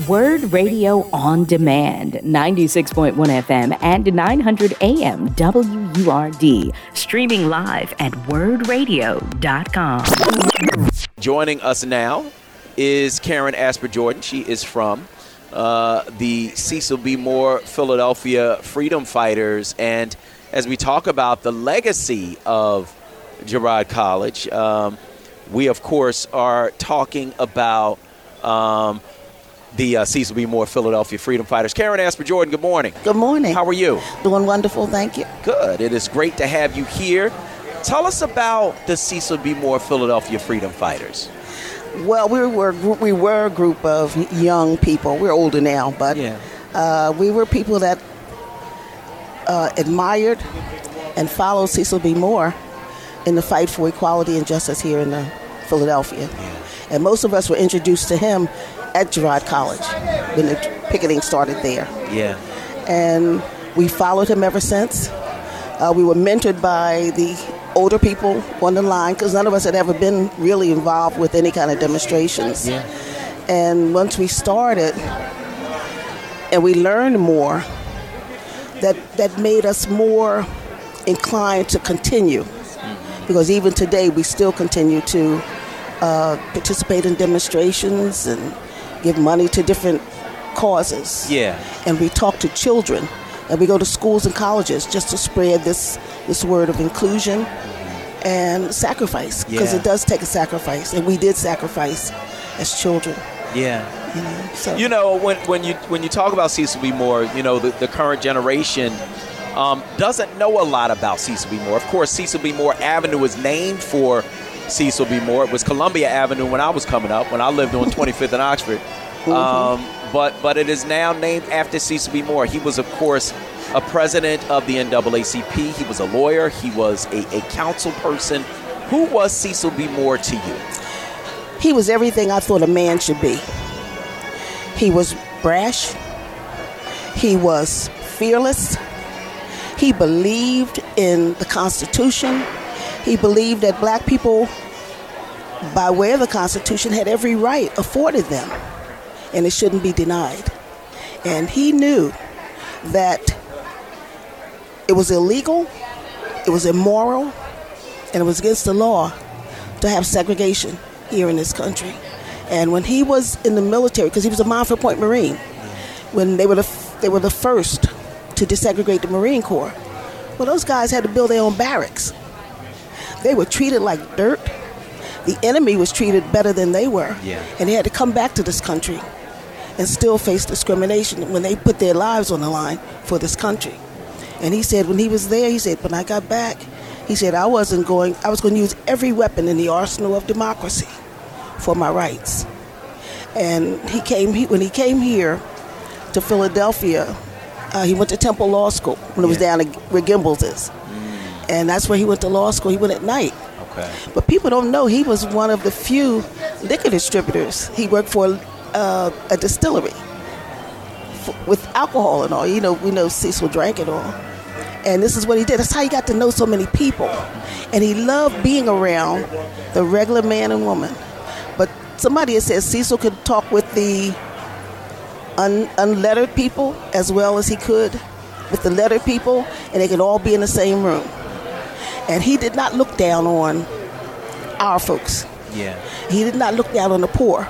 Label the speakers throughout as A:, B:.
A: WURD Radio on Demand, 96.1 FM and 900 AM WURD. Streaming live at wurdradio.com.
B: Joining us now is Karen Asper Jordan. She is from uh, the Cecil B. Moore Philadelphia Freedom Fighters. And as we talk about the legacy of Girard College, um, we, of course, are talking about. Um, the uh, Cecil B. Moore Philadelphia Freedom Fighters. Karen Asper Jordan, good morning.
C: Good morning.
B: How are you?
C: Doing wonderful, thank you.
B: Good. It is great to have you here. Tell us about the Cecil B. Moore Philadelphia Freedom Fighters.
C: Well, we were we were a group of young people. We're older now, but
B: Yeah.
C: uh, we were people that uh, admired and followed Cecil B. Moore in the fight for equality and justice here in uh, Philadelphia. And most of us were introduced to him at Girard College when the picketing started there.
B: Yeah.
C: and we followed him ever since. Uh, we were mentored by the older people on the line because none of us had ever been really involved with any kind of demonstrations.
B: Yeah.
C: And once we started and we learned more, that, that made us more inclined to continue. Because even today, we still continue to uh, participate in demonstrations and give money to different causes
B: Yeah.
C: and we talk to children and we go to schools and colleges just to spread this this word of inclusion and sacrifice because
B: Yeah.
C: it does take a sacrifice and we did sacrifice as children
B: Yeah.
C: you know so
B: You know, when, when you when you talk about Cecil B. Moore, you know, the, the current generation um, doesn't know a lot about Cecil B. Moore. Of course, Cecil B. Moore Avenue is named for Cecil B. Moore. It was Columbia Avenue when I was coming up, when I lived on 25th and Oxford. Um, but but it is now named after Cecil B. Moore. He was, of course, a president of the NAACP. He was a lawyer. He was a, a council person. Who was Cecil B. Moore to you?
C: he was everything i thought a man should be he was brash he was fearless he believed in the constitution he believed that black people by way of the constitution had every right afforded them and it shouldn't be denied and he knew that it was illegal it was immoral and it was against the law to have segregation here in this country. And when he was in the military, because he was a Montford Point Marine, when they were the they were the first to desegregate the Marine Corps, well, those guys had to build their own barracks. They were treated like dirt. The enemy was treated better than they were,
B: Yeah.
C: and they had to come back to this country and still face discrimination when they put their lives on the line for this country. And he said when he was there, he said, when I got back, he said I wasn't going, I was going to use every weapon in the arsenal of democracy for my rights. And he came, he, when he came here to Philadelphia, uh, he went to Temple Law School when it was down at, where Gimbels is. And that's where he went to law school. He went at night.
B: Okay.
C: But people don't know he was one of the few liquor distributors. He worked for uh, a distillery f- with alcohol and all. You know, we know Cecil drank it all. And this is what he did. That's how he got to know so many people. And he loved being around the regular man and woman. But somebody has said Cecil could talk with the un- unlettered people as well as he could with the lettered people, and they could all be in the same room. And he did not look down on our folks.
B: Yeah.
C: He did not look down on the poor.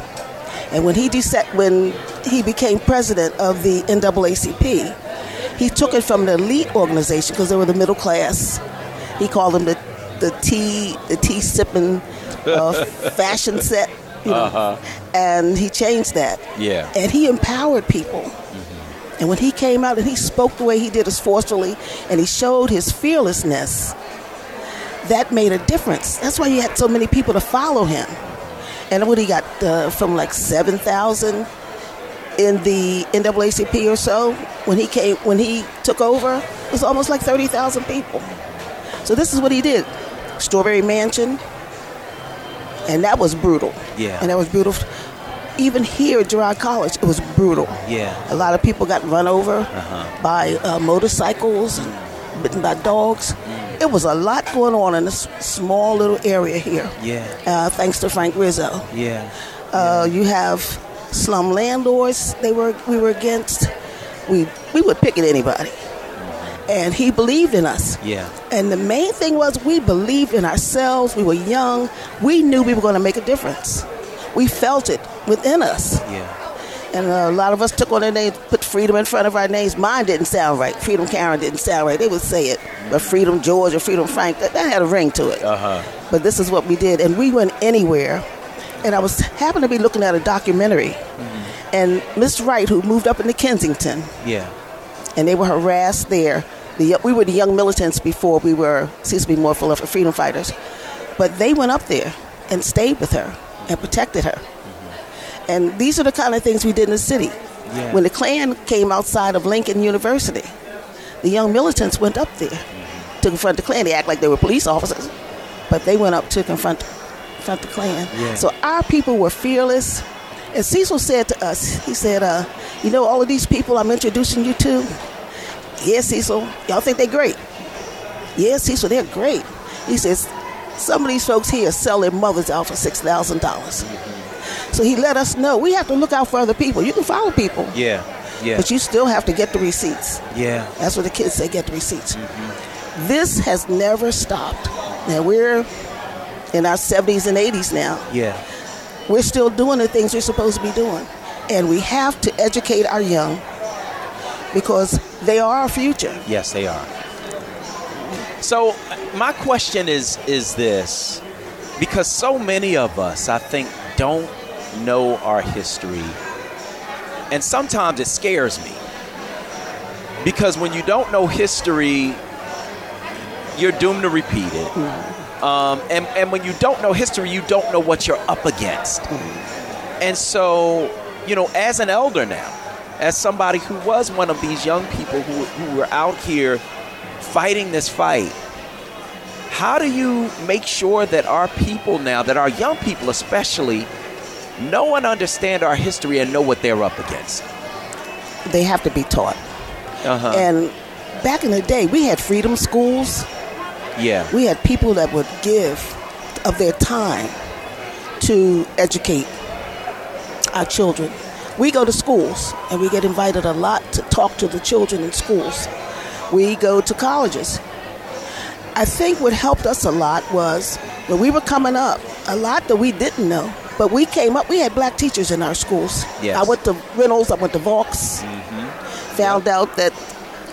C: And when he dece- when he became president of the NAACP, he took it from the elite organization because they were the middle class. He called them the the tea the tea sipping uh, fashion set, you know. And he changed that.
B: Yeah.
C: And he empowered people. And when he came out and he spoke the way he did as forcefully, and he showed his fearlessness, that made a difference. That's why he had so many people to follow him. And what he got uh, from like seven thousand in the NAACP or so when he came when he took over, it was almost like thirty thousand people. So this is what he did: Strawberry Mansion, and that was brutal.
B: Yeah.
C: and that was brutal. Even here at Girard College, it was brutal.
B: Yeah.
C: A lot of people got run over by uh, motorcycles and bitten by dogs. It was a lot going on in this small little area here.
B: Yeah.
C: Uh, thanks to Frank Rizzo.
B: Yeah.
C: Uh, you have slum landlords. They were we were against. We we would picket anybody, and he believed in us.
B: Yeah.
C: And the main thing was we believed in ourselves. We were young. We knew we were going to make a difference. We felt it within us.
B: Yeah.
C: And uh, a lot of us took on their names, put freedom in front of our names. Mine didn't sound right. Freedom Karen didn't sound right. They would say it. But Freedom George or Freedom Frank, that, that had a ring to it.
B: Uh huh.
C: But this is what we did. And we went anywhere. And I was happened to be looking at a documentary. And Miss Wright, who moved up into Kensington,
B: Yeah.
C: and they were harassed there. The, we were the young militants before we were Cecil B. Moore Philadelphia freedom fighters. But they went up there and stayed with her and protected her. And these are the kind of things we did in the city.
B: Yeah.
C: When the Klan came outside of Lincoln University, the young militants went up there to confront the Klan. They act like they were police officers, but they went up to confront, confront the Klan.
B: Yeah.
C: So our people were fearless. And Cecil said to us, he said, uh, you know all of these people I'm introducing you to? Yes, Cecil. Y'all think they're great? Yes, Cecil, they're great. He says, some of these folks here sell their mothers out for $6,000. So he let us know we have to look out for other people. You can follow people,
B: Yeah. Yeah.
C: but you still have to get the receipts.
B: yeah.
C: That's what the kids say get the receipts. Mm-hmm. This has never stopped. Now we're in our 70s and 80s now.
B: Yeah.
C: We're still doing the things we're supposed to be doing. And we have to educate our young because they are our future.
B: Yes, they are. So my question is is this because so many of us I think don't know our history. And sometimes it scares me. Because when you don't know history you're doomed to repeat it. Um, and, and when you don't know history you don't know what you're up against. And so you know as an elder now as somebody who was one of these young people who, who were out here fighting this fight how do you make sure that our people now that our young people especially know one understand our history and know what they're up against
C: They have to be taught.
B: uh-huh
C: And back in the day, we had freedom schools.
B: yeah
C: We had people that would give of their time to educate our children. We go to schools and we get invited a lot to talk to the children in schools. We go to colleges. I think what helped us a lot was when we were coming up, a lot that we didn't know, but we came up, we had black teachers in our schools.
B: Yes.
C: I went to Reynolds, I went to Vaux, mm-hmm. found out that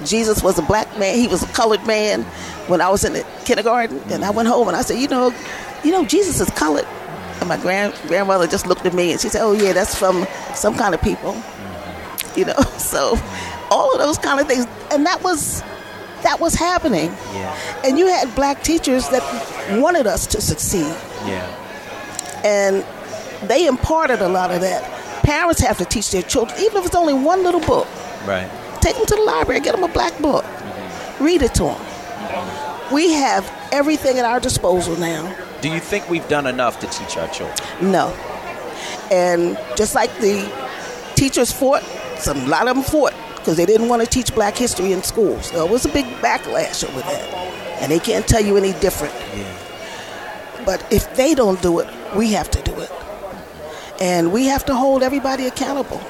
C: Jesus was a black man, he was a colored man when I was in the kindergarten. And I mm-hmm. went home and I said, you know, you know, Jesus is colored. And my grand grandmother just looked at me and she said, oh yeah, that's from some kind of people. Mm-hmm. You know, so all of those kind of things. And that was that was happening.
B: yeah
C: And you had black teachers that wanted us to succeed.
B: yeah
C: And they imparted a lot of that. Parents have to teach their children, even if it's only one little book.
B: right
C: Take them to the library, get them a black book, mm-hmm. read it to them. We have everything at our disposal now.
B: do you think we've done enough to teach our children
C: No. And just like the teachers fought, some, a lot of them fought because they didn't want to teach black history in schools. So There was a big backlash over that. And they can't tell you any different.
B: yeah
C: But if they don't do it, we have to do it. And we have to hold everybody accountable.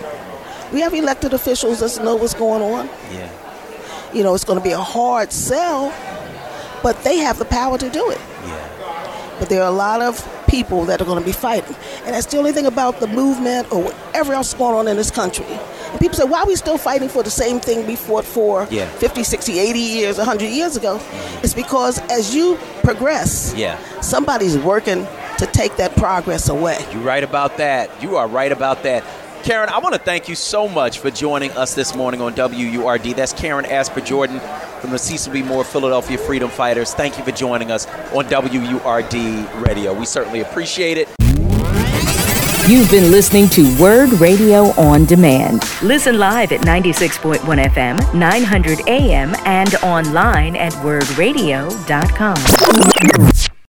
C: We have elected officials that know what's going on.
B: yeah
C: You know, it's going to be a hard sell, but they have the power to do it.
B: yeah
C: But there are a lot of people that are going to be fighting. And that's the only thing about the movement or whatever else going on in this country. And people say, why are we still fighting for the same thing we fought for
B: Yeah.
C: 50, 60, 80 years, 100 years ago? It's because as you progress,
B: yeah
C: somebody's working to take that progress away.
B: You're right about that. You are right about that. Karen, I want to thank you so much for joining us this morning on WURD. That's Karen Asper Jordan from the Cecil B. Moore Philadelphia Freedom Fighters. Thank you for joining us on WURD Radio. We certainly appreciate it.
A: You've been listening to WURD Radio on Demand. Listen live at 96.1 FM, 900 AM, and online at wurdradio.com.